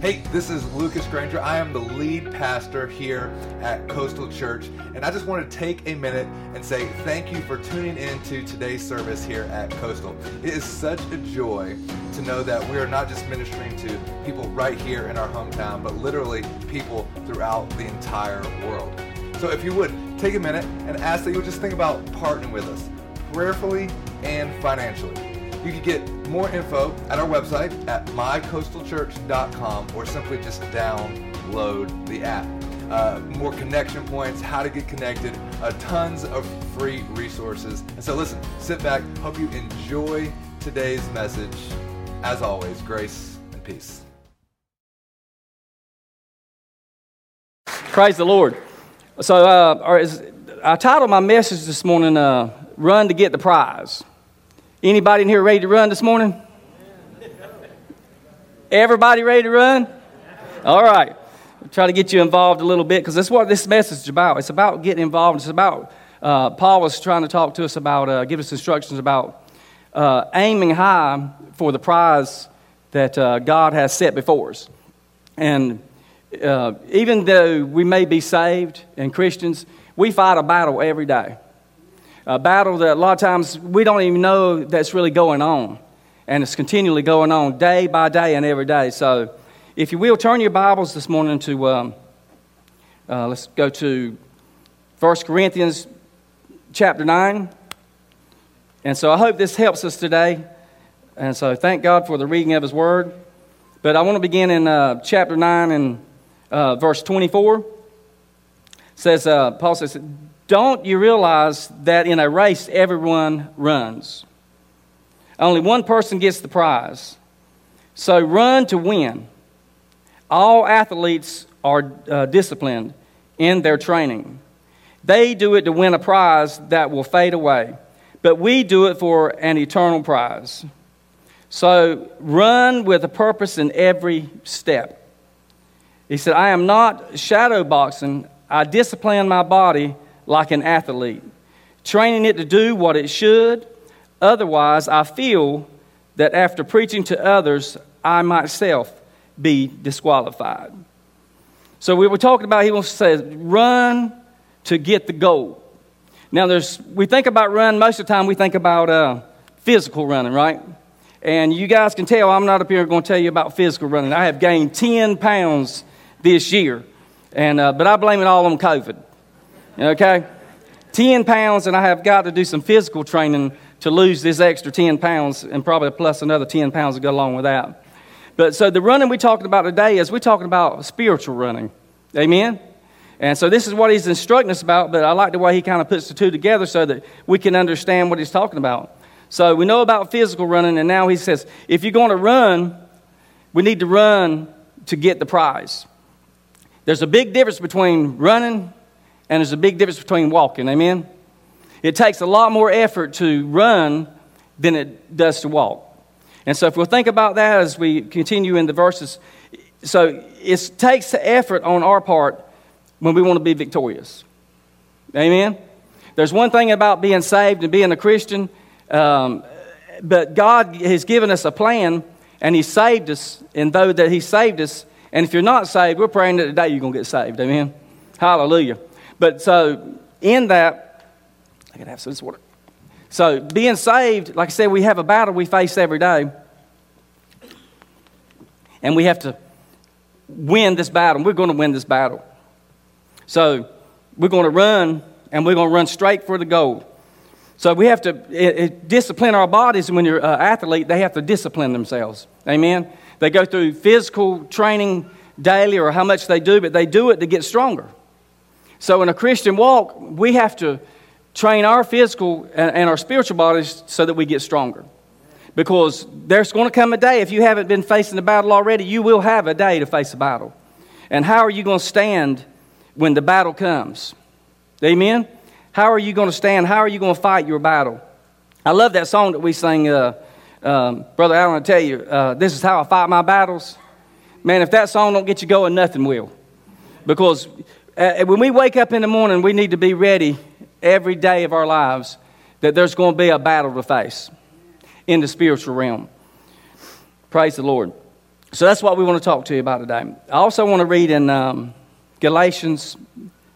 Hey, this is Lucas Granger. I am the lead pastor here at Coastal Church, and I just want to take a minute and say thank you for tuning in to today's service here at Coastal. It is such a joy to know that we are not just ministering to people right here in our hometown, but literally people throughout the entire world. So if you would, take a minute and ask that you would just think about partnering with us prayerfully and financially. You can get more info at our website at mycoastalchurch.com or simply just download the app. Uh, more connection points, how to get connected, uh, tons of free resources. And so, listen, sit back. Hope you enjoy today's message. As always, grace and peace. Praise the Lord. So, uh, I titled my message this morning, uh, Run to Get the Prize. Anybody in here ready to run this morning? Everybody ready to run? All right. I'll try to get you involved a little bit because that's what this message is about. It's about getting involved. It's about, uh, Paul was trying to talk to us about, uh, give us instructions about uh, aiming high for the prize that uh, God has set before us. And uh, even though we may be saved and Christians, we fight a battle every day a battle that a lot of times we don't even know that's really going on. And it's continually going on day by day and every day. So, if you will, turn your Bibles this morning to, um, uh, let's go to 1 Corinthians chapter 9. And so I hope this helps us today. And so thank God for the reading of His Word. But I want to begin in uh, chapter 9 and uh, verse 24. It says, uh, Paul says, don't you realize that in a race, everyone runs? Only one person gets the prize. So run to win. All athletes are uh, disciplined in their training. They do it to win a prize that will fade away, but we do it for an eternal prize. So run with a purpose in every step. He said, I am not shadow boxing. I discipline my body like an athlete, training it to do what it should. Otherwise, I feel that after preaching to others, I myself be disqualified. So we were talking about, he wants to say, run to get the goal. Now, there's, we think about run, most of the time we think about uh, physical running, right? And you guys can tell I'm not up here going to tell you about physical running. I have gained 10 pounds this year, and, uh, but I blame it all on COVID. Okay? 10 pounds, and I have got to do some physical training to lose this extra 10 pounds, and probably plus another 10 pounds to go along with that. But so the running we're talking about today is we're talking about spiritual running. Amen? And so this is what he's instructing us about, but I like the way he kind of puts the two together so that we can understand what he's talking about. So we know about physical running, and now he says if you're going to run, we need to run to get the prize. There's a big difference between running and there's a big difference between walking. Amen? It takes a lot more effort to run than it does to walk. And so, if we'll think about that as we continue in the verses, so it takes effort on our part when we want to be victorious. Amen? There's one thing about being saved and being a Christian, um, but God has given us a plan and He saved us, and though that He saved us, and if you're not saved, we're praying that today you're going to get saved. Amen? Hallelujah. But so in that, I gotta have some water. So being saved, like I said, we have a battle we face every day. And we have to win this battle. We're going to win this battle. So we're going to run and we're going to run straight for the goal. So we have to it, it, discipline our bodies. When you're an athlete, they have to discipline themselves. Amen? They go through physical training daily or how much they do, but they do it to get stronger. So, in a Christian walk, we have to train our physical and, and our spiritual bodies so that we get stronger. Because there's going to come a day, if you haven't been facing the battle already, you will have a day to face a battle. And how are you going to stand when the battle comes? Amen? How are you going to stand? How are you going to fight your battle? I love that song that we sing, uh, um, Brother Allen, I tell you, uh, this is how I fight my battles. Man, if that song don't get you going, nothing will. Because uh, when we wake up in the morning, we need to be ready every day of our lives that there's going to be a battle to face in the spiritual realm. Praise the Lord. So that's what we want to talk to you about today. I also want to read in um, Galatians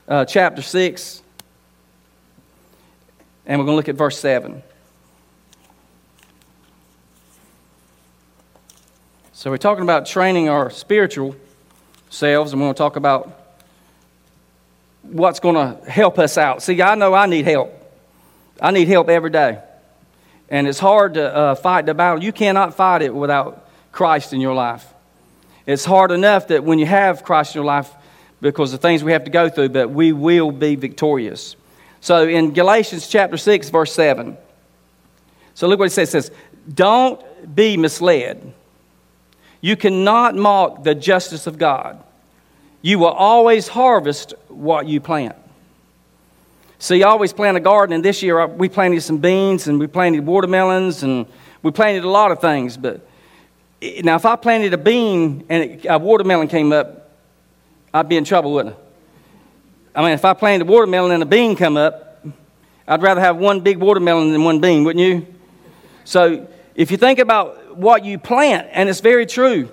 uh, chapter 6, and we're going to look at verse 7. So we're talking about training our spiritual selves, and we're going to talk about what's going to help us out. See, I know I need help. I need help every day. And it's hard to uh, fight the battle. You cannot fight it without Christ in your life. It's hard enough that when you have Christ in your life, because of things we have to go through, but we will be victorious. So in Galatians chapter 6, verse 7, so look what it says. It says, Don't be misled. You cannot mock the justice of God. You will always harvest what you plant. So you always plant a garden, and this year we planted some beans and we planted watermelons and we planted a lot of things. But now, if I planted a bean and a watermelon came up, I'd be in trouble, wouldn't I? I mean, if I planted a watermelon and a bean come up, I'd rather have one big watermelon than one bean, wouldn't you? So if you think about what you plant, and it's very true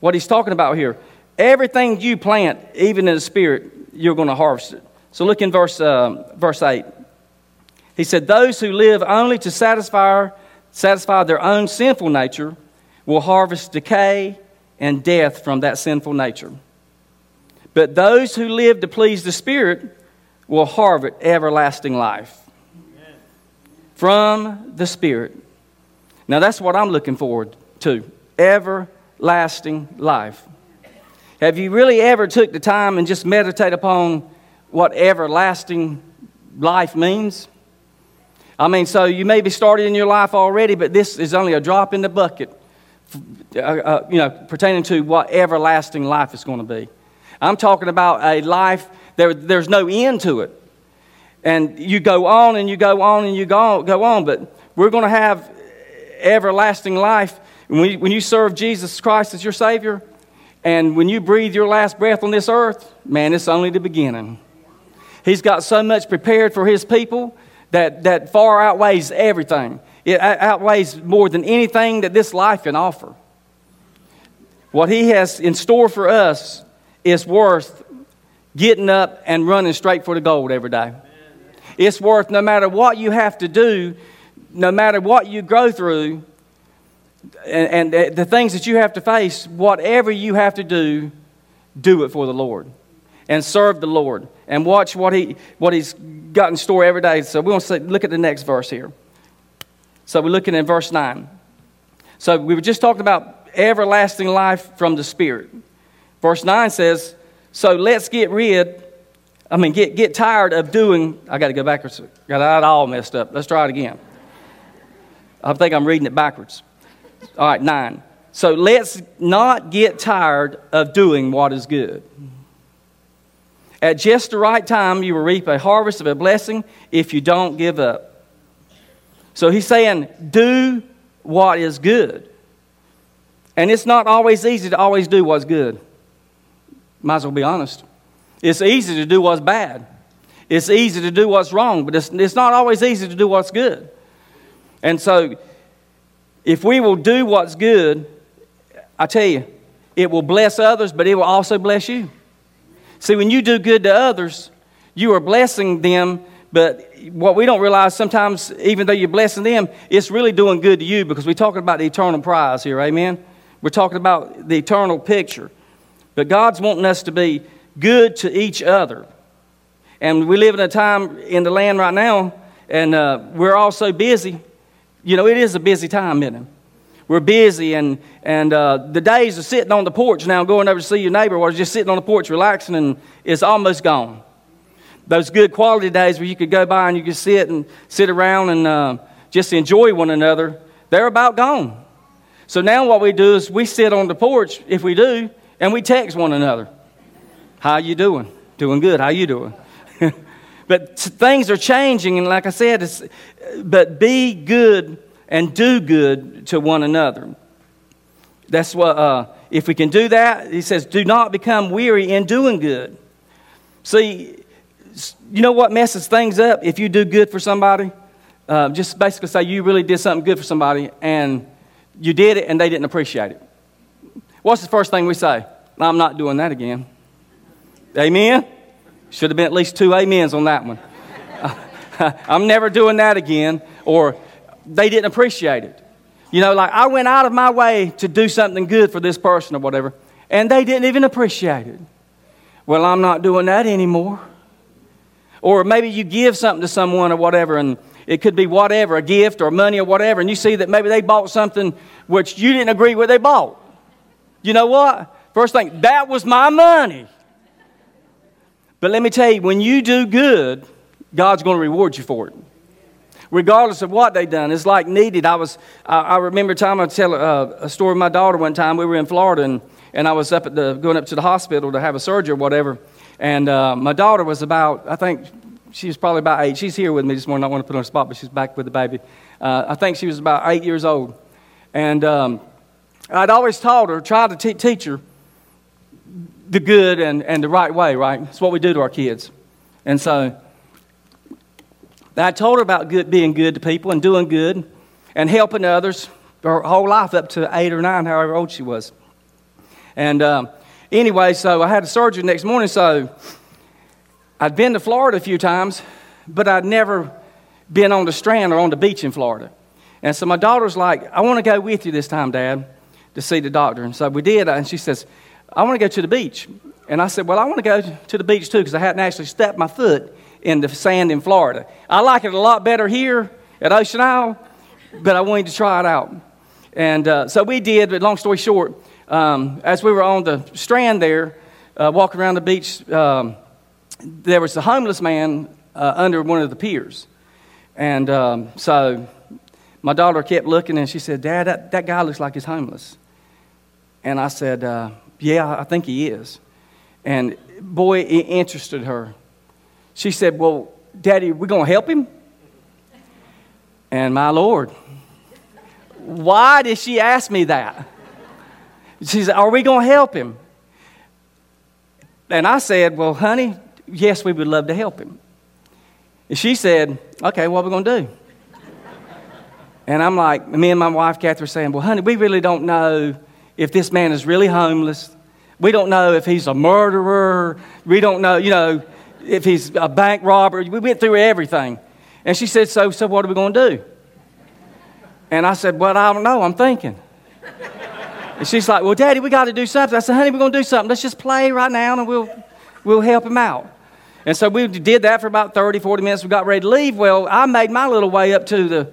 what he's talking about here, everything you plant, even in the spirit, you're going to harvest it. So look in verse, uh, verse 8. He said, Those who live only to satisfy, satisfy their own sinful nature will harvest decay and death from that sinful nature. But those who live to please the Spirit will harvest everlasting life from the Spirit. Now, that's what I'm looking forward to everlasting life. Have you really ever took the time and just meditate upon what everlasting life means? I mean, so you may be started in your life already, but this is only a drop in the bucket, uh, uh, you know, pertaining to what everlasting life is going to be. I'm talking about a life, there, there's no end to it. And you go on and you go on and you go, go on, but we're going to have everlasting life. When you, when you serve Jesus Christ as your Savior, and when you breathe your last breath on this earth, man, it's only the beginning. He's got so much prepared for His people that, that far outweighs everything. It outweighs more than anything that this life can offer. What He has in store for us is worth getting up and running straight for the gold every day. It's worth no matter what you have to do, no matter what you go through, and, and the things that you have to face, whatever you have to do, do it for the Lord and serve the Lord and watch what, he, what He's got in store every day. So we want to look at the next verse here. So we're looking at verse 9. So we were just talking about everlasting life from the Spirit. Verse 9 says, So let's get rid, I mean, get, get tired of doing, I got to go backwards. Got it all messed up. Let's try it again. I think I'm reading it backwards. All right, 9. So let's not get tired of doing what is good. At just the right time, you will reap a harvest of a blessing if you don't give up. So he's saying, do what is good. And it's not always easy to always do what's good. Might as well be honest. It's easy to do what's bad. It's easy to do what's wrong, but it's, it's not always easy to do what's good. And so, if we will do what's good, I tell you, it will bless others, but it will also bless you. See, when you do good to others, you are blessing them, but what we don't realize sometimes, even though you're blessing them, it's really doing good to you because we're talking about the eternal prize here, amen? We're talking about the eternal picture. But God's wanting us to be good to each other. And we live in a time in the land right now, and uh, we're all so busy. You know, it is a busy time, isn't it? We're busy, and, and uh, the days of sitting on the porch now, going over to see your neighbor, or just sitting on the porch relaxing, and it's almost gone. Those good quality days where you could go by and you could sit and sit around and uh, just enjoy one another, they're about gone. So now what we do is we sit on the porch, if we do, and we text one another. How you doing? Doing good. How you doing? But things are changing, and like I said, but be good and do good to one another. That's what. Uh, if we can do that, he says, do not become weary in doing good. See, you know what messes things up if you do good for somebody? Uh, just basically say you really did something good for somebody and you did it and they didn't appreciate it. What's the first thing we say? I'm not doing that again. Amen? Should have been at least two amens on that one. I'm never doing that again. Or they didn't appreciate it. You know, like I went out of my way to do something good for this person or whatever, and they didn't even appreciate it. Well, I'm not doing that anymore. Or maybe you give something to someone or whatever, and it could be whatever, a gift or money or whatever, and you see that maybe they bought something which you didn't agree with they bought. You know what? First thing, that was my money. But let me tell you, when you do good, God's going to reward you for it. Regardless of what they've done, it's like needed. I was, I, I remember time I tell uh, a story of my daughter one time. We were in Florida and, and I was up at the, going up to the hospital to have a surgery or whatever. And uh, my daughter was about, I think she was probably about eight. She's here with me this morning. I want to put her on the spot, but she's back with the baby. Uh, I think she was about eight years old. And um, I'd always taught her, tried to te- teach her the good and, and the right way, right? It's what we do to our kids. And so I told her about good, being good to people and doing good and helping others her whole life up to eight or nine, however old she was. And um, anyway, so I had a surgery next morning. So I'd been to Florida a few times, but I'd never been on the strand or on the beach in Florida. And so my daughter's like, I want to go with you this time, Dad, to see the doctor. And so we did. And she says, I want to go to the beach. And I said, Well, I want to go to the beach too because I hadn't actually stepped my foot in the sand in Florida. I like it a lot better here at Ocean Isle, but I wanted to try it out. And uh, so we did, but long story short, um, as we were on the strand there, uh, walking around the beach, um, there was a homeless man uh, under one of the piers. And um, so my daughter kept looking and she said, Dad, that, that guy looks like he's homeless. And I said, uh, Yeah, I think he is. And boy, it interested her. She said, Well, Daddy, we're going to help him? And my Lord, why did she ask me that? She said, Are we going to help him? And I said, Well, honey, yes, we would love to help him. And she said, Okay, what are we going to do? And I'm like, me and my wife, were saying, Well, honey, we really don't know if this man is really homeless. We don't know if he's a murderer. We don't know, you know, if he's a bank robber. We went through everything. And she said, So, so what are we going to do? And I said, Well, I don't know. I'm thinking. And she's like, Well, Daddy, we got to do something. I said, Honey, we're going to do something. Let's just play right now and we'll, we'll help him out. And so we did that for about 30, 40 minutes. We got ready to leave. Well, I made my little way up to the,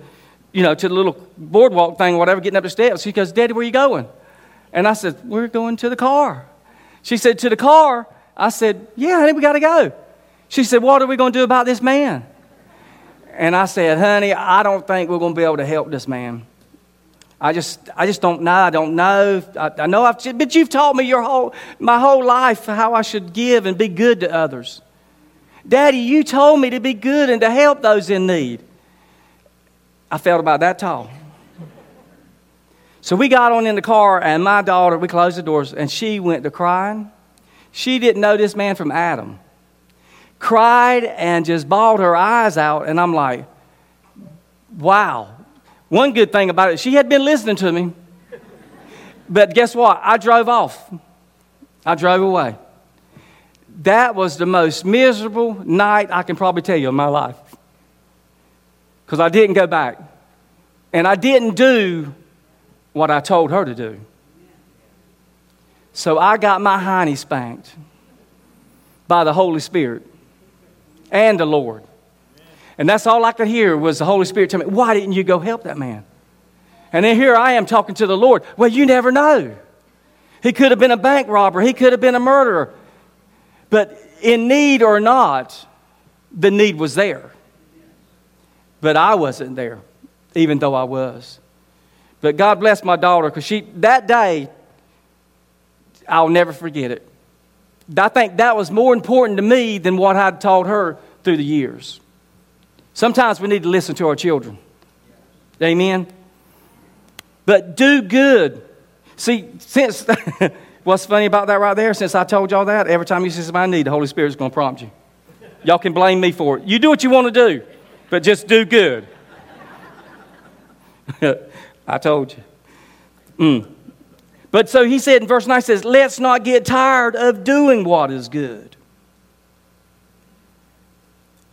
you know, to the little boardwalk thing, whatever, getting up the steps. She goes, Daddy, where are you going? And I said, We're going to the car. She said, To the car? I said, Yeah, honey, we got to go. She said, What are we going to do about this man? And I said, Honey, I don't think we're going to be able to help this man. I just, I just don't know. I don't know. I, I know I've, but you've taught me your whole, my whole life how I should give and be good to others. Daddy, you told me to be good and to help those in need. I felt about that tall. So we got on in the car, and my daughter, we closed the doors, and she went to crying. She didn't know this man from Adam. Cried and just bawled her eyes out, and I'm like, wow. One good thing about it, she had been listening to me. But guess what? I drove off. I drove away. That was the most miserable night I can probably tell you in my life. Because I didn't go back. And I didn't do what I told her to do. So I got my hiney spanked by the Holy Spirit and the Lord. And that's all I could hear was the Holy Spirit tell me, Why didn't you go help that man? And then here I am talking to the Lord. Well, you never know. He could have been a bank robber, he could have been a murderer. But in need or not, the need was there. But I wasn't there, even though I was. But God bless my daughter because she, that day, I'll never forget it. I think that was more important to me than what I'd taught her through the years. Sometimes we need to listen to our children. Amen. But do good. See, since what's funny about that right there, since I told y'all that, every time you see somebody need, the Holy Spirit's going to prompt you. Y'all can blame me for it. You do what you want to do, but just do good. I told you. Mm. But so he said in verse 9 says, Let's not get tired of doing what is good.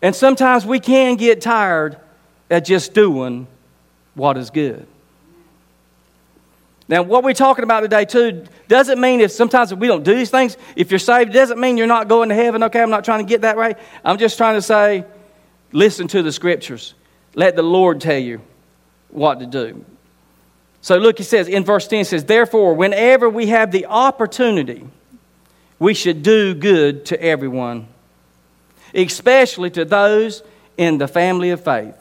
And sometimes we can get tired at just doing what is good. Now, what we're talking about today, too, doesn't mean if sometimes if we don't do these things, if you're saved, doesn't mean you're not going to heaven. Okay, I'm not trying to get that right. I'm just trying to say, listen to the scriptures. Let the Lord tell you what to do. So look, he says in verse 10, says, Therefore, whenever we have the opportunity, we should do good to everyone, especially to those in the family of faith.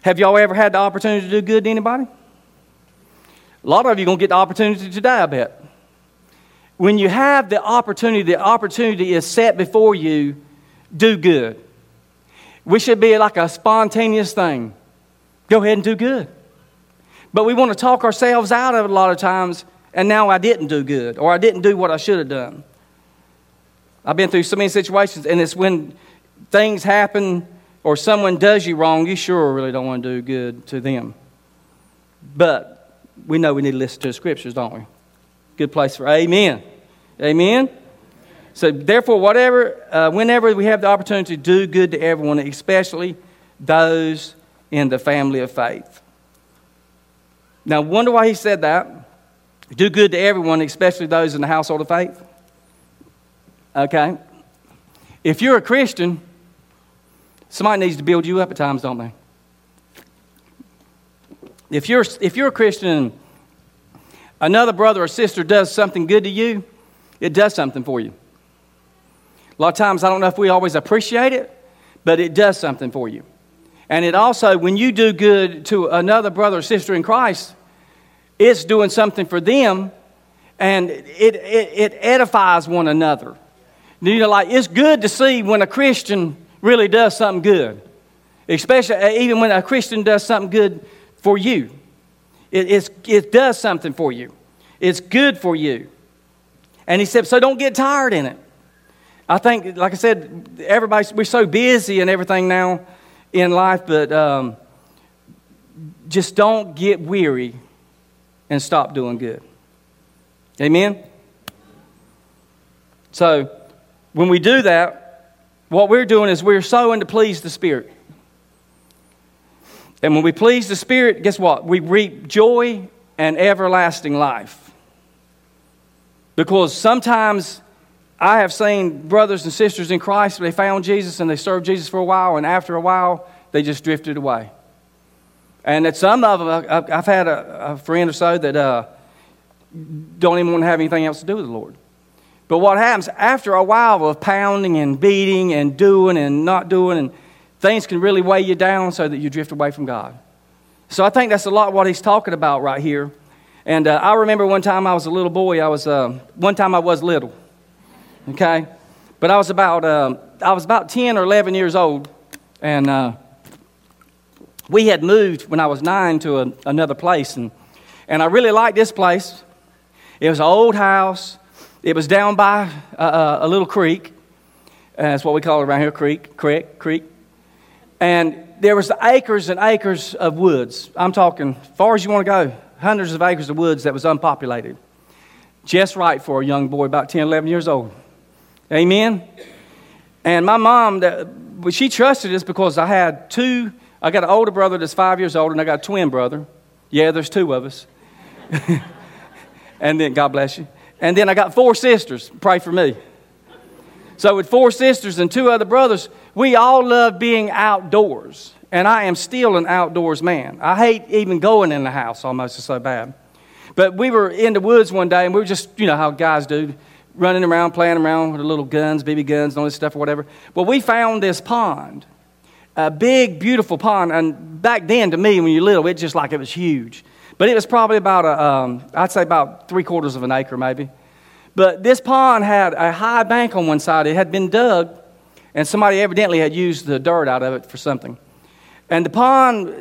Have y'all ever had the opportunity to do good to anybody? A lot of you are going to get the opportunity today, I bet. When you have the opportunity, the opportunity is set before you, do good. We should be like a spontaneous thing. Go ahead and do good. But we want to talk ourselves out of it a lot of times, and now I didn't do good, or I didn't do what I should have done. I've been through so many situations, and it's when things happen or someone does you wrong, you sure really don't want to do good to them. But we know we need to listen to the scriptures, don't we? Good place for amen. Amen. So, therefore, whatever, uh, whenever we have the opportunity to do good to everyone, especially those in the family of faith. Now, wonder why he said that. Do good to everyone, especially those in the household of faith. Okay. If you're a Christian, somebody needs to build you up at times, don't they? If you're, if you're a Christian and another brother or sister does something good to you, it does something for you. A lot of times, I don't know if we always appreciate it, but it does something for you. And it also, when you do good to another brother or sister in Christ, it's doing something for them and it, it, it edifies one another. You know, like it's good to see when a Christian really does something good, especially even when a Christian does something good for you. It, it does something for you, it's good for you. And he said, so don't get tired in it. I think, like I said, everybody, we're so busy and everything now in life, but um, just don't get weary and stop doing good. Amen? So, when we do that, what we're doing is we're sowing to please the Spirit. And when we please the Spirit, guess what? We reap joy and everlasting life. Because sometimes I have seen brothers and sisters in Christ, they found Jesus and they served Jesus for a while, and after a while, they just drifted away. And at some of them, I've had a, a friend or so that uh, don't even want to have anything else to do with the Lord. But what happens after a while of pounding and beating and doing and not doing and things can really weigh you down so that you drift away from God. So I think that's a lot what he's talking about right here. And uh, I remember one time I was a little boy. I was uh, one time I was little, okay, but I was about uh, I was about ten or eleven years old, and uh, we had moved when I was nine to a, another place, and and I really liked this place. It was an old house. It was down by a, uh, uh, a little creek. That's what we call it around here, creek, creek, creek. And there was acres and acres of woods. I'm talking far as you want to go, hundreds of acres of woods that was unpopulated. Just right for a young boy about 10, 11 years old. Amen. And my mom, that, she trusted us because I had two. I got an older brother that's five years old, and I got a twin brother. Yeah, there's two of us. and then, God bless you. And then I got four sisters. Pray for me. So, with four sisters and two other brothers, we all love being outdoors. And I am still an outdoors man. I hate even going in the house almost, so bad. But we were in the woods one day, and we were just, you know, how guys do, running around, playing around with little guns, BB guns, and all this stuff or whatever. Well, we found this pond, a big, beautiful pond. And back then, to me, when you're little, it just like it was huge. But it was probably about, a, um, I'd say about three quarters of an acre, maybe. But this pond had a high bank on one side. It had been dug, and somebody evidently had used the dirt out of it for something. And the pond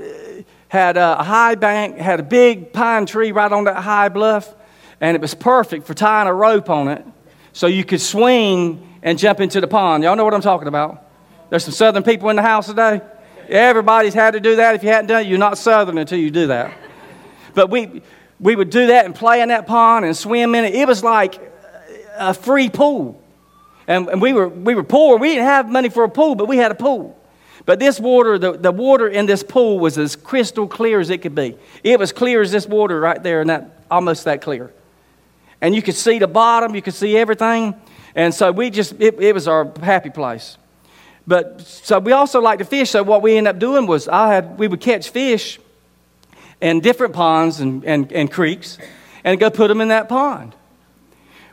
had a high bank, had a big pine tree right on that high bluff, and it was perfect for tying a rope on it so you could swing and jump into the pond. Y'all know what I'm talking about? There's some southern people in the house today. Everybody's had to do that. If you hadn't done it, you're not southern until you do that. But we, we would do that and play in that pond and swim in it. It was like a free pool. And, and we, were, we were poor. We didn't have money for a pool, but we had a pool. But this water, the, the water in this pool was as crystal clear as it could be. It was clear as this water right there, and that almost that clear. And you could see the bottom, you could see everything. And so we just, it, it was our happy place. But so we also like to fish. So what we ended up doing was I had, we would catch fish in different ponds and, and, and creeks and go put them in that pond.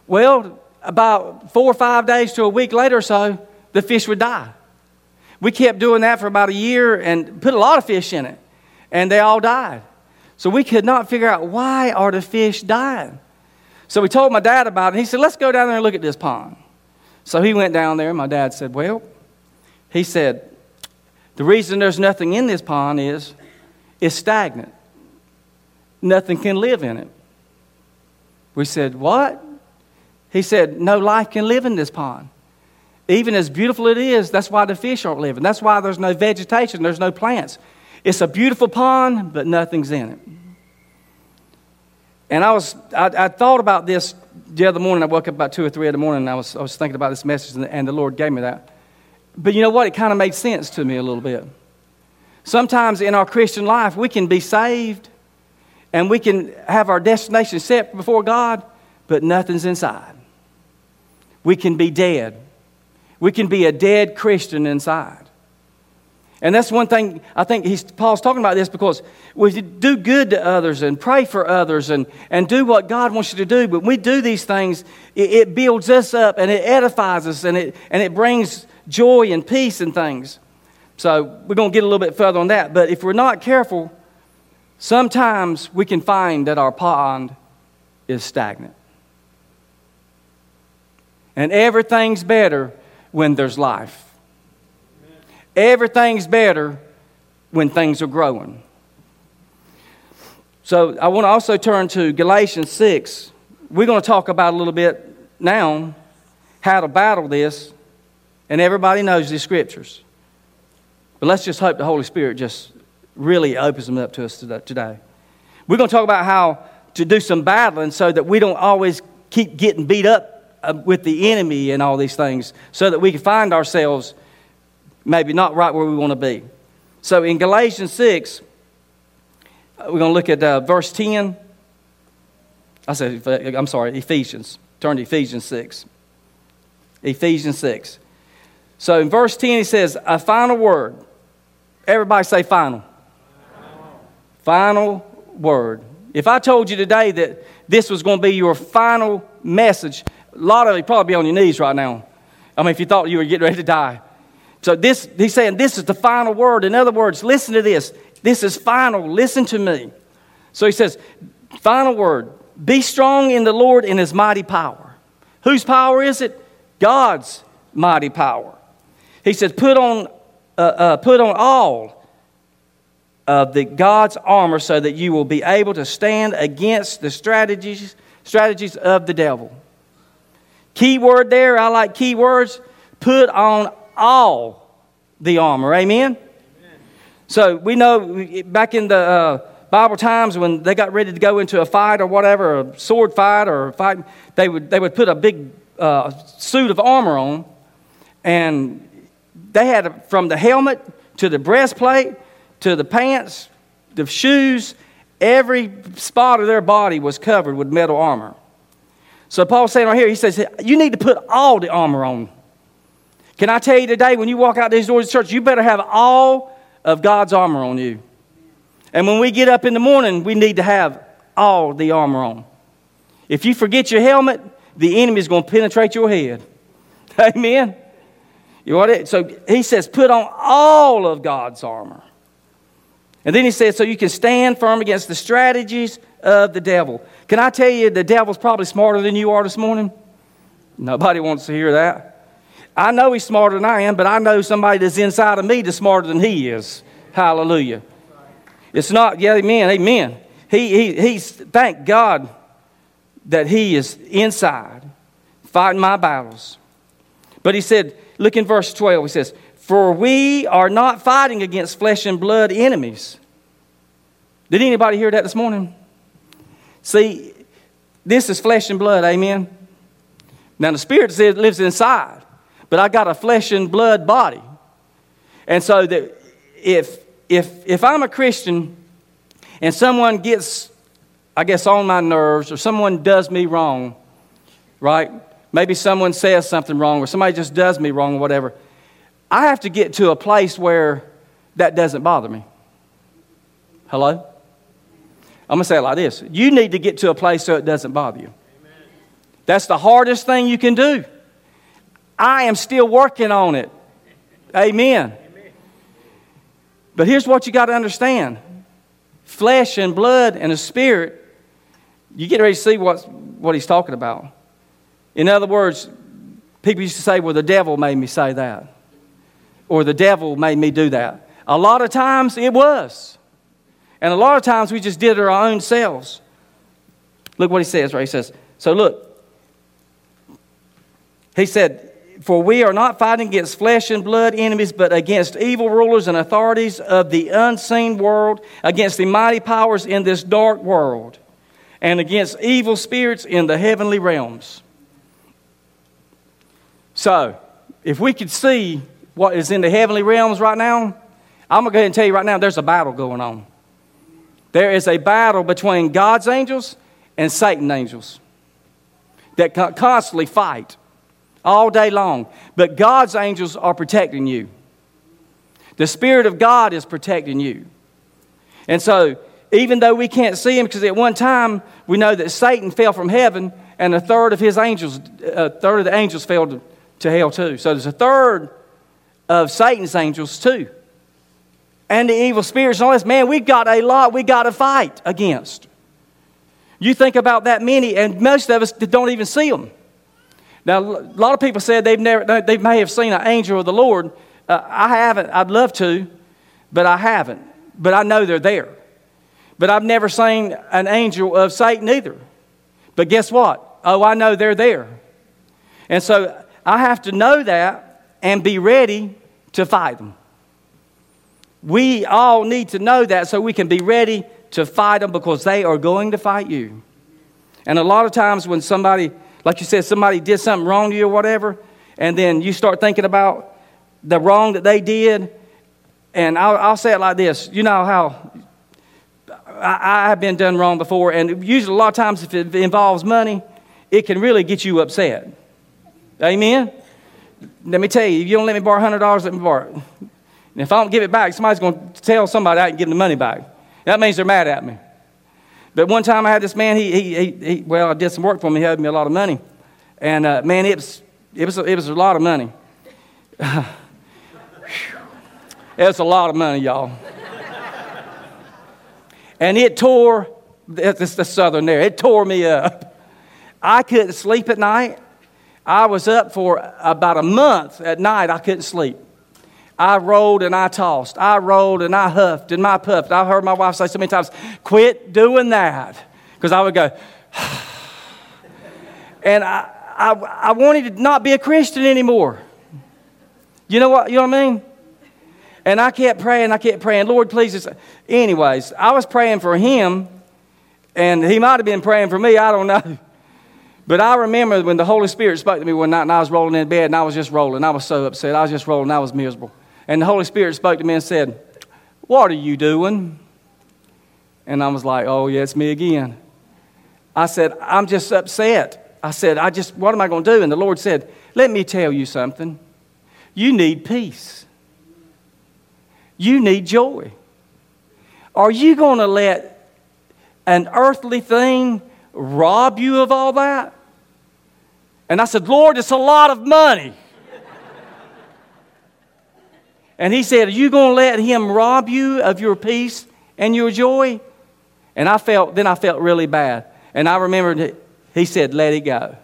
Well, about four or five days to a week later or so, the fish would die. We kept doing that for about a year and put a lot of fish in it, and they all died. So we could not figure out why are the fish dying. So we told my dad about it. And he said, "Let's go down there and look at this pond." So he went down there. My dad said, "Well," he said, "the reason there's nothing in this pond is it's stagnant. Nothing can live in it." We said, "What?" He said, No life can live in this pond. Even as beautiful it is, that's why the fish aren't living. That's why there's no vegetation, there's no plants. It's a beautiful pond, but nothing's in it. And I was, I, I thought about this the other morning. I woke up about two or three in the morning, and I was, I was thinking about this message, and, and the Lord gave me that. But you know what? It kind of made sense to me a little bit. Sometimes in our Christian life, we can be saved and we can have our destination set before God, but nothing's inside we can be dead. We can be a dead Christian inside. And that's one thing I think he's, Paul's talking about this because we do good to others and pray for others and, and do what God wants you to do. But when we do these things, it, it builds us up and it edifies us and it, and it brings joy and peace and things. So we're going to get a little bit further on that. But if we're not careful, sometimes we can find that our pond is stagnant. And everything's better when there's life. Everything's better when things are growing. So I want to also turn to Galatians 6. We're going to talk about a little bit now how to battle this, and everybody knows these scriptures. But let's just hope the Holy Spirit just really opens them up to us today. We're going to talk about how to do some battling so that we don't always keep getting beat up uh, with the enemy and all these things so that we can find ourselves maybe not right where we want to be. So in Galatians 6, uh, we're going to look at uh, verse 10. I said, I'm sorry, Ephesians. Turn to Ephesians 6. Ephesians 6. So in verse 10, he says, A final word. Everybody say final. Final, word. If I told you today that this was going to be your final message, a lot of you probably be on your knees right now. I mean, if you thought you were getting ready to die. So this, he's saying this is the final word. In other words, listen to this. This is final. Listen to me. So he says, final word. Be strong in the Lord in his mighty power. Whose power is it? God's mighty power. He says, put on, uh, uh, put on all of the God's armor so that you will be able to stand against the strategies, strategies of the devil. Key word there, I like key words. Put on all the armor. Amen? Amen. So we know back in the uh, Bible times when they got ready to go into a fight or whatever, a sword fight or a fight, they would, they would put a big uh, suit of armor on. And they had from the helmet to the breastplate to the pants, the shoes, every spot of their body was covered with metal armor. So Paul's saying right here, he says, you need to put all the armor on. Can I tell you today, when you walk out these doors of church, you better have all of God's armor on you. And when we get up in the morning, we need to have all the armor on. If you forget your helmet, the enemy is going to penetrate your head. Amen. You what? So he says, put on all of God's armor. And then he says, so you can stand firm against the strategies of the devil. Can I tell you, the devil's probably smarter than you are this morning? Nobody wants to hear that. I know he's smarter than I am, but I know somebody that's inside of me that's smarter than he is. Hallelujah. It's not, yeah, amen, amen. He, he, he's, thank God that he is inside fighting my battles. But he said, look in verse 12, he says, For we are not fighting against flesh and blood enemies. Did anybody hear that this morning? See, this is flesh and blood, amen? Now, the spirit lives inside, but I got a flesh and blood body. And so, that if, if, if I'm a Christian and someone gets, I guess, on my nerves or someone does me wrong, right? Maybe someone says something wrong or somebody just does me wrong or whatever. I have to get to a place where that doesn't bother me. Hello? I'm going to say it like this You need to get to a place so it doesn't bother you. Amen. That's the hardest thing you can do. I am still working on it. Amen. Amen. But here's what you got to understand flesh and blood and a spirit, you get ready to see what, what he's talking about. In other words, people used to say, well, the devil made me say that, or the devil made me do that. A lot of times it was. And a lot of times we just did it our own selves. Look what he says, right? He says, So look, he said, For we are not fighting against flesh and blood enemies, but against evil rulers and authorities of the unseen world, against the mighty powers in this dark world, and against evil spirits in the heavenly realms. So, if we could see what is in the heavenly realms right now, I'm going to go ahead and tell you right now there's a battle going on. There is a battle between God's angels and Satan's angels that constantly fight all day long. But God's angels are protecting you. The Spirit of God is protecting you. And so, even though we can't see him, because at one time we know that Satan fell from heaven and a third of his angels, uh, a third of the angels fell to, to hell too. So there's a third of Satan's angels too and the evil spirits and all this, man, we've got a lot we got to fight against. You think about that many, and most of us don't even see them. Now, a lot of people said they've never, they may have seen an angel of the Lord. Uh, I haven't. I'd love to, but I haven't. But I know they're there. But I've never seen an angel of Satan either. But guess what? Oh, I know they're there. And so I have to know that and be ready to fight them. We all need to know that so we can be ready to fight them because they are going to fight you. And a lot of times when somebody, like you said, somebody did something wrong to you or whatever, and then you start thinking about the wrong that they did, and I'll, I'll say it like this you know how I, have been done wrong before, and usually a lot of times if it involves money, it can really get you upset. Amen? Let me tell you, if you don't let me borrow $100, let me borrow it. And if I don't give it back, somebody's going to tell somebody I can give them the money back. That means they're mad at me. But one time I had this man, he, he, he, well, I did some work for him. He owed me a lot of money. And uh, man, it was, it, was, it was a lot of money. it was a lot of money, y'all. and it tore, it's the southern there, it tore me up. I couldn't sleep at night. I was up for about a month at night, I couldn't sleep. I rolled and I tossed. I rolled and I huffed and I puffed. I've heard my wife say so many times, quit doing that. Because I would go, and I, I, I wanted to not be a Christian anymore. You know what? You know what I mean? And I kept praying, I kept praying, Lord, please. Anyways, I was praying for him, and he might have been praying for me, I don't know. But I remember when the Holy Spirit spoke to me one night, and I was rolling in bed, and I was just rolling. I was so upset. I was just rolling. I was miserable. And the Holy Spirit spoke to me and said, What are you doing? And I was like, Oh, yeah, it's me again. I said, I'm just upset. I said, I just, what am I going to do? And the Lord said, Let me tell you something. You need peace, you need joy. Are you going to let an earthly thing rob you of all that? And I said, Lord, it's a lot of money. And he said, Are you going to let him rob you of your peace and your joy? And I felt, then I felt really bad. And I remembered he said, Let it go.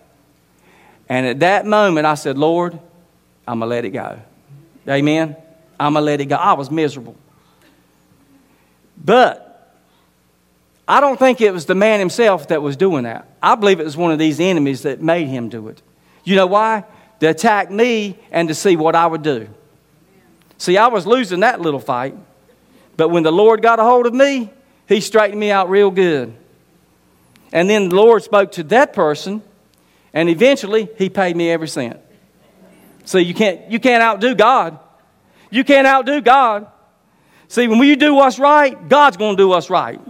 And at that moment, I said, Lord, I'm going to let it go. Amen? I'm going to let it go. I was miserable. But I don't think it was the man himself that was doing that. I believe it was one of these enemies that made him do it. You know why? To attack me and to see what I would do. See, I was losing that little fight. But when the Lord got a hold of me, He straightened me out real good. And then the Lord spoke to that person, and eventually he paid me every cent. See, you can't, you can't outdo God. You can't outdo God. See, when we do what's right, God's going to do what's right.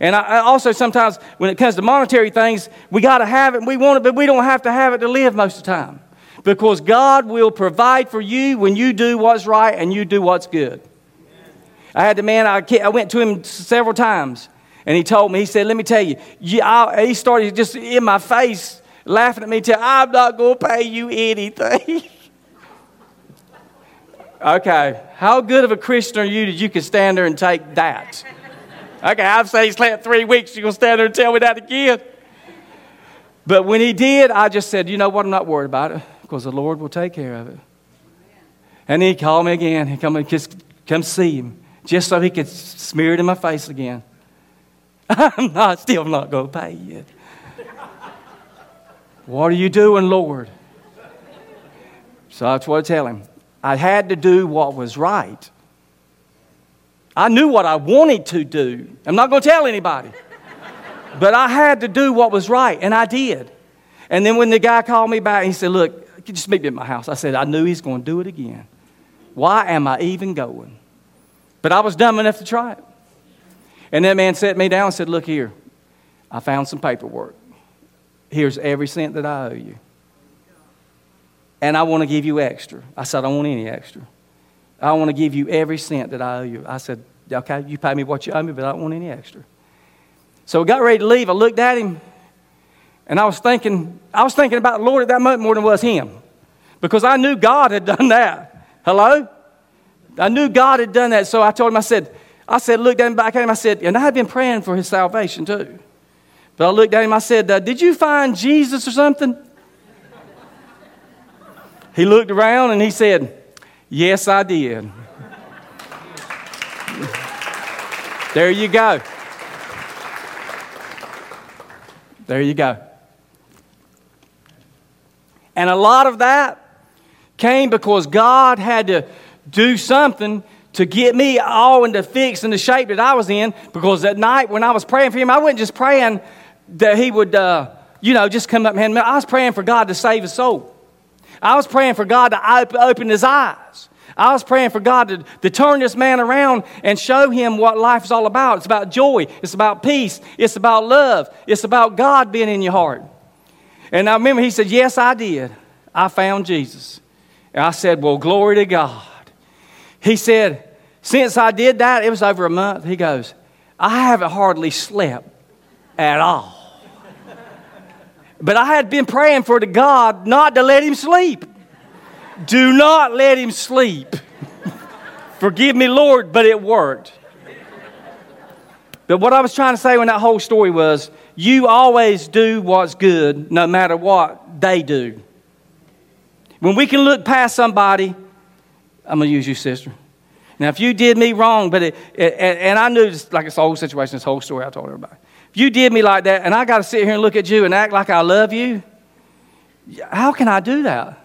And I, I also sometimes, when it comes to monetary things, we got to have it, and we want it, but we don't have to have it to live most of the time. Because God will provide for you when you do what's right and you do what's good. I had the man, I, I went to him several times, and he told me, he said, Let me tell you, you I, he started just in my face laughing at me, tell I'm not going to pay you anything. okay, how good of a Christian are you that you can stand there and take that? Okay, I've said he's slept three weeks. You're going to stand there and tell me that again? But when he did, I just said, You know what? I'm not worried about it because the Lord will take care of it. And he called me again. He come and just come see him just so he could smear it in my face again. I'm not, still not going to pay you. what are you doing, Lord? So that's what I tell him. I had to do what was right. I knew what I wanted to do. I'm not going to tell anybody. but I had to do what was right, and I did. And then when the guy called me back, he said, Look, you just meet me at my house? I said, I knew he's going to do it again. Why am I even going? But I was dumb enough to try it. And that man sat me down and said, Look here, I found some paperwork. Here's every cent that I owe you. And I want to give you extra. I said, I don't want any extra. I want to give you every cent that I owe you. I said, Okay, you pay me what you owe me, but I don't want any extra. So we got ready to leave. I looked at him and I was thinking, I was thinking about the Lord at that moment more than was him. Because I knew God had done that. Hello? I knew God had done that. So I told him, I said, I said, looked at him back at him, I said, and I had been praying for his salvation too. But I looked at him, I said, uh, Did you find Jesus or something? he looked around and he said, Yes, I did. there you go. There you go. And a lot of that came because God had to do something to get me all into fix and the shape that I was in. Because that night when I was praying for him, I wasn't just praying that he would, uh, you know, just come up and hand me. I was praying for God to save his soul. I was praying for God to open his eyes. I was praying for God to, to turn this man around and show him what life is all about. It's about joy, it's about peace, it's about love, it's about God being in your heart. And I remember he said, Yes, I did. I found Jesus. And I said, Well, glory to God. He said, Since I did that, it was over a month. He goes, I haven't hardly slept at all. But I had been praying for the God not to let him sleep. Do not let him sleep. Forgive me, Lord, but it worked. But what I was trying to say when that whole story was you always do what's good no matter what they do. When we can look past somebody, I'm going to use you, sister. Now, if you did me wrong, but it, it, and I knew this, like this whole situation, this whole story I told everybody. You did me like that, and I got to sit here and look at you and act like I love you, how can I do that?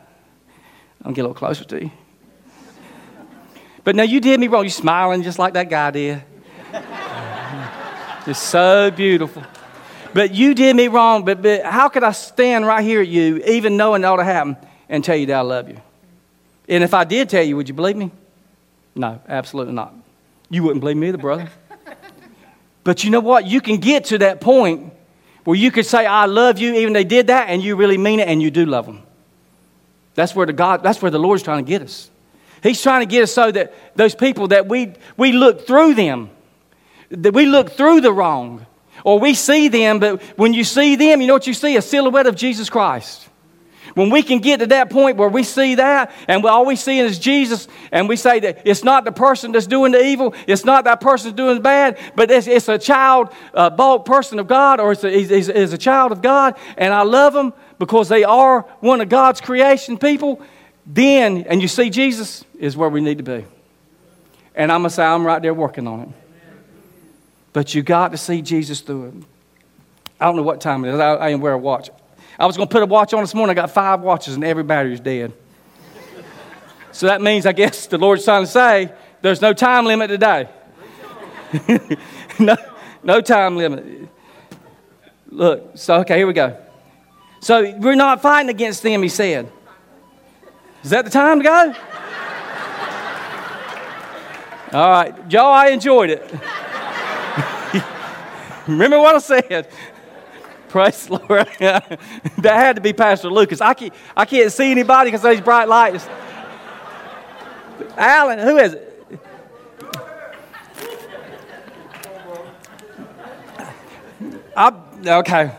I'll get a little closer to you. But now you did me wrong. You're smiling just like that guy did. It's so beautiful. But you did me wrong. But, but how could I stand right here at you, even knowing all to happen, and tell you that I love you? And if I did tell you, would you believe me? No, absolutely not. You wouldn't believe me either, brother. But you know what? You can get to that point where you could say, I love you, even they did that, and you really mean it, and you do love them. That's where the God, that's where the Lord's trying to get us. He's trying to get us so that those people that we, we look through them, that we look through the wrong, or we see them, but when you see them, you know what you see? A silhouette of Jesus Christ. When we can get to that point where we see that and all we see is Jesus, and we say that it's not the person that's doing the evil, it's not that person that's doing the bad, but it's, it's a child, a bold person of God, or it's a, it's a child of God, and I love them because they are one of God's creation people, then, and you see Jesus, is where we need to be. And I'm going to say, I'm right there working on it. But you got to see Jesus through it. I don't know what time it is. I, I didn't wear a watch. I was going to put a watch on this morning. I got five watches, and every battery's dead. so that means, I guess, the Lord's trying to say there's no time limit today. no, no time limit. Look, so, okay, here we go. So we're not fighting against them, he said. Is that the time to go? All right, y'all, I enjoyed it. Remember what I said? Praise the Lord. that had to be Pastor Lucas. I can't, I can't see anybody because of these bright lights. Alan, who is it? I, okay.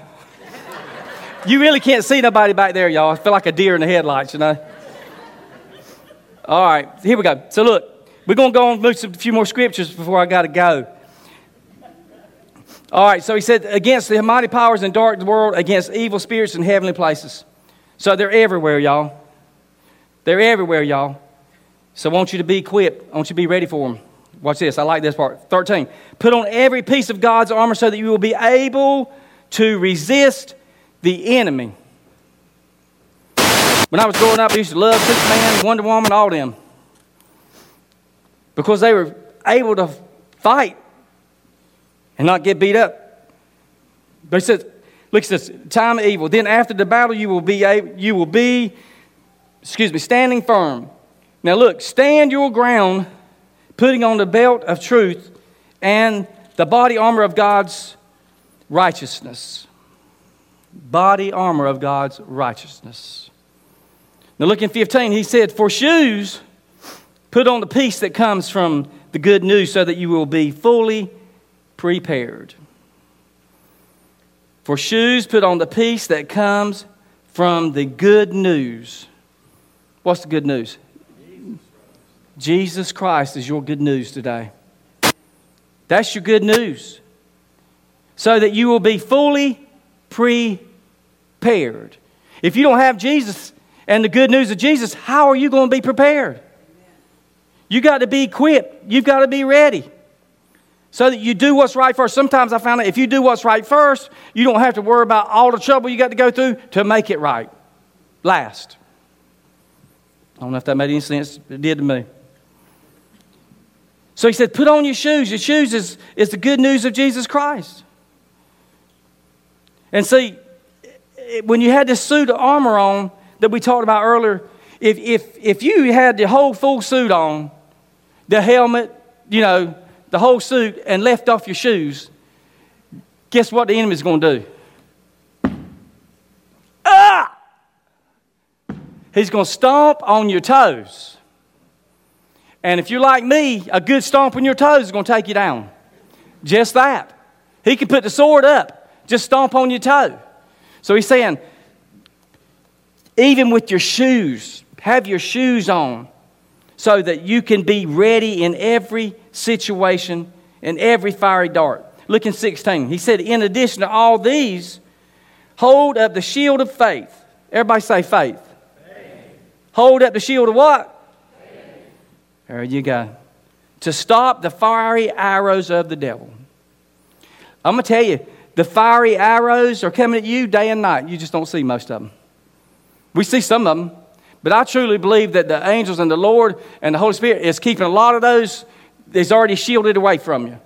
You really can't see nobody back there, y'all. I feel like a deer in the headlights, you know. All right, here we go. So look, we're going to go on move a few more scriptures before I got to go. All right, so he said, against the mighty powers in dark world, against evil spirits in heavenly places. So they're everywhere, y'all. They're everywhere, y'all. So I want you to be equipped. I want you to be ready for them. Watch this. I like this part. 13. Put on every piece of God's armor so that you will be able to resist the enemy. When I was growing up, I used to love Superman, Wonder Woman, all them. Because they were able to fight and not get beat up. But he says, look at this, time of evil. Then after the battle, you will be, able, you will be, excuse me, standing firm. Now look, stand your ground putting on the belt of truth and the body armor of God's righteousness. Body armor of God's righteousness. Now, look in 15, he said, For shoes, put on the peace that comes from the good news so that you will be fully prepared. For shoes, put on the peace that comes from the good news. What's the good news? Jesus Christ is your good news today. That's your good news. So that you will be fully prepared. If you don't have Jesus and the good news of Jesus, how are you going to be prepared? You got to be equipped. You've got to be ready. So that you do what's right first. Sometimes I found that if you do what's right first, you don't have to worry about all the trouble you got to go through to make it right. Last. I don't know if that made any sense. It did to me. So he said, Put on your shoes. Your shoes is, is the good news of Jesus Christ. And see, when you had this suit of armor on that we talked about earlier, if, if, if you had the whole full suit on, the helmet, you know, the whole suit, and left off your shoes, guess what the enemy's going to do? Ah! He's going to stomp on your toes. And if you're like me, a good stomp on your toes is going to take you down. Just that. He can put the sword up, just stomp on your toe. So he's saying, even with your shoes, have your shoes on so that you can be ready in every situation, in every fiery dart. Look in 16. He said, In addition to all these, hold up the shield of faith. Everybody say faith. faith. Hold up the shield of what? There you go. To stop the fiery arrows of the devil. I'm going to tell you, the fiery arrows are coming at you day and night. You just don't see most of them. We see some of them, but I truly believe that the angels and the Lord and the Holy Spirit is keeping a lot of those that's already shielded away from you.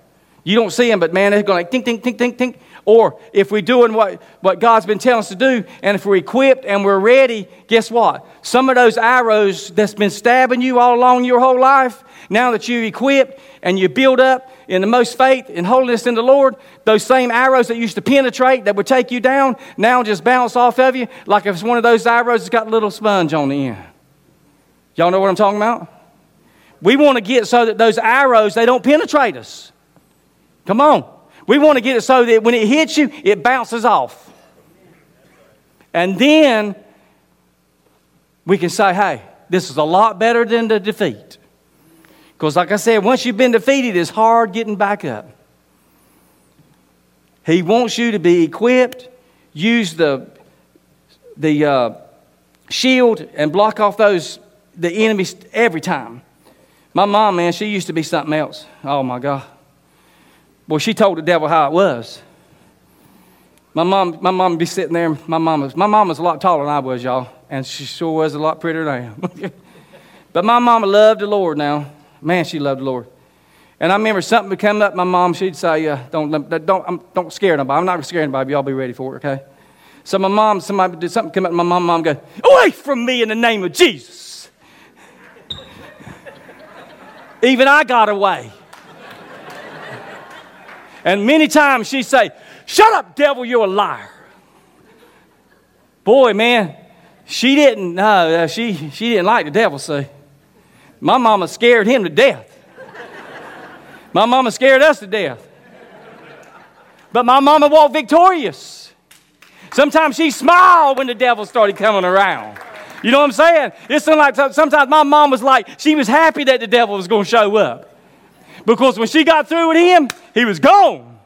You don't see them, but man, they're going like think, think, think, think, tink. Or if we're doing what, what God's been telling us to do, and if we're equipped and we're ready, guess what? Some of those arrows that's been stabbing you all along your whole life, now that you're equipped and you build up in the most faith and holiness in the Lord, those same arrows that used to penetrate, that would take you down, now just bounce off of you like if it's one of those arrows that's got a little sponge on the end. Y'all know what I'm talking about? We want to get so that those arrows, they don't penetrate us. Come on. We want to get it so that when it hits you, it bounces off. And then we can say, hey, this is a lot better than the defeat. Because, like I said, once you've been defeated, it's hard getting back up. He wants you to be equipped, use the, the uh, shield, and block off those the enemies every time. My mom, man, she used to be something else. Oh my God. Boy, she told the devil how it was. My mom, my mom would be sitting there. My mom was, my mom was a lot taller than I was, y'all, and she sure was a lot prettier than I am. but my mama loved the Lord now. Man, she loved the Lord. And I remember something would come up. My mom, she'd say, uh, "Don't, don't, I'm, don't scare nobody. I'm not scaring anybody. Y'all be ready for it, okay?" So my mom, somebody did something come up. My mom, mom go, "Away from me in the name of Jesus." Even I got away. and many times she'd say, "Shut up, devil! You're a liar." Boy, man, she didn't. Uh, she she didn't like the devil. See, my mama scared him to death. My mama scared us to death. But my mama walked victorious. Sometimes she smiled when the devil started coming around. You know what I'm saying? It's like sometimes my mom was like, she was happy that the devil was going to show up. Because when she got through with him, he was gone.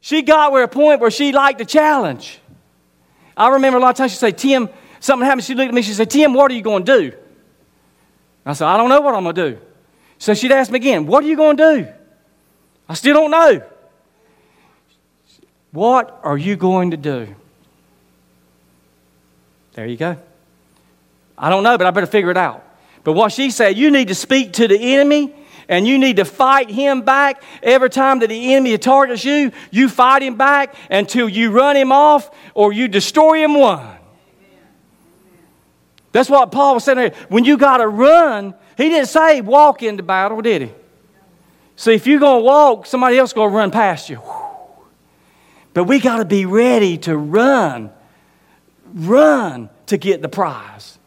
She got to a point where she liked the challenge. I remember a lot of times she'd say, Tim, something happened. She looked at me, she said, Tim, what are you going to do? I said, I don't know what I'm going to do. So she'd ask me again, What are you going to do? I still don't know. What are you going to do? There you go. I don't know, but I better figure it out. But what she said, you need to speak to the enemy and you need to fight him back. Every time that the enemy targets you, you fight him back until you run him off or you destroy him one. That's what Paul was saying. When you got to run, he didn't say walk into battle, did he? See, if you're going to walk, somebody else going to run past you. But we got to be ready to run, run to get the prize.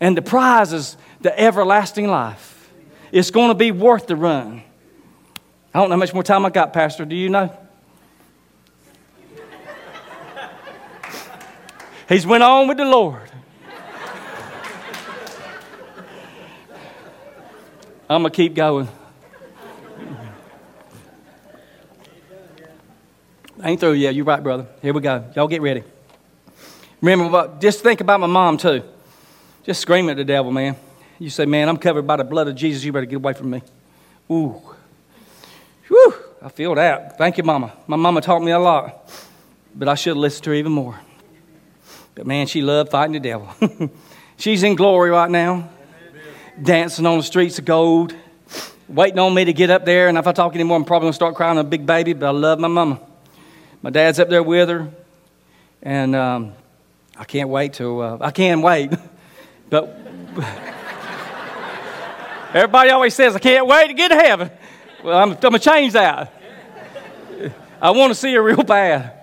And the prize is the everlasting life. It's going to be worth the run. I don't know how much more time I got, Pastor. Do you know? He's went on with the Lord. I'm going to keep going. I ain't through yet. You're right, brother. Here we go. Y'all get ready. Remember, just think about my mom, too. Just scream at the devil, man. You say, man, I'm covered by the blood of Jesus. You better get away from me. Ooh. Whew. I feel that. Thank you, mama. My mama taught me a lot, but I should have listened to her even more. But man, she loved fighting the devil. She's in glory right now dancing on the streets of gold, waiting on me to get up there. And if I talk anymore, I'm probably going to start crying a big baby, but I love my mama. My dad's up there with her, and um, I can't wait to, uh, I can't wait. but everybody always says, I can't wait to get to heaven. Well, I'm, I'm going to change that. I want to see her real bad,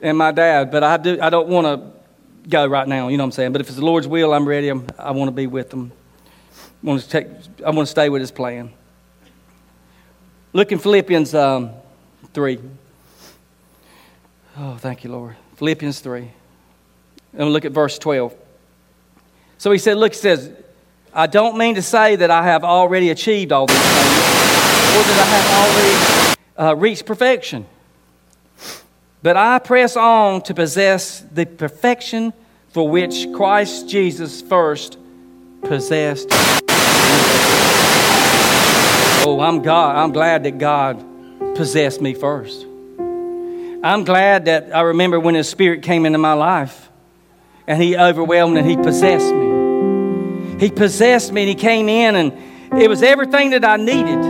and my dad, but I, do, I don't want to go right now, you know what I'm saying? But if it's the Lord's will, I'm ready. I'm, I want to be with them. I want to, take, I want to stay with his plan. Look in Philippians um, 3. Oh, thank you, Lord. Philippians 3. And look at verse 12. So he said, Look, he says, I don't mean to say that I have already achieved all these things or that I have already uh, reached perfection. But I press on to possess the perfection for which Christ Jesus first possessed Oh, I'm God. I'm glad that God possessed me first. I'm glad that I remember when His Spirit came into my life and He overwhelmed and He possessed me. He possessed me and He came in and it was everything that I needed.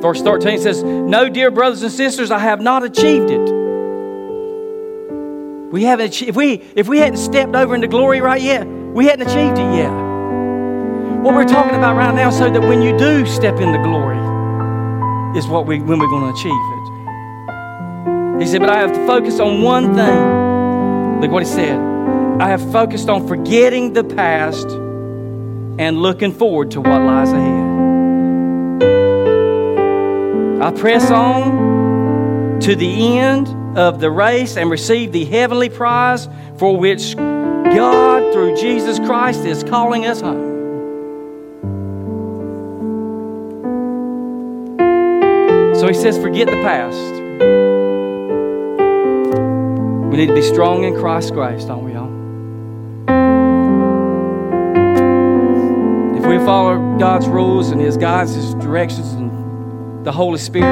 Verse 13 says, No, dear brothers and sisters, I have not achieved it. We haven't, if we, if we hadn't stepped over into glory right yet, we hadn't achieved it yet. What we're talking about right now, so that when you do step into glory, is what we when we're going to achieve it. He said, But I have to focus on one thing. Look what he said. I have focused on forgetting the past and looking forward to what lies ahead. I press on to the end of the race and receive the heavenly prize for which God, through Jesus Christ, is calling us home. So he says, forget the past. We need to be strong in Christ's grace, don't we, follow God's rules and His guidance, His directions, and the Holy Spirit,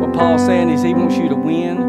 what Paul's saying is He wants you to win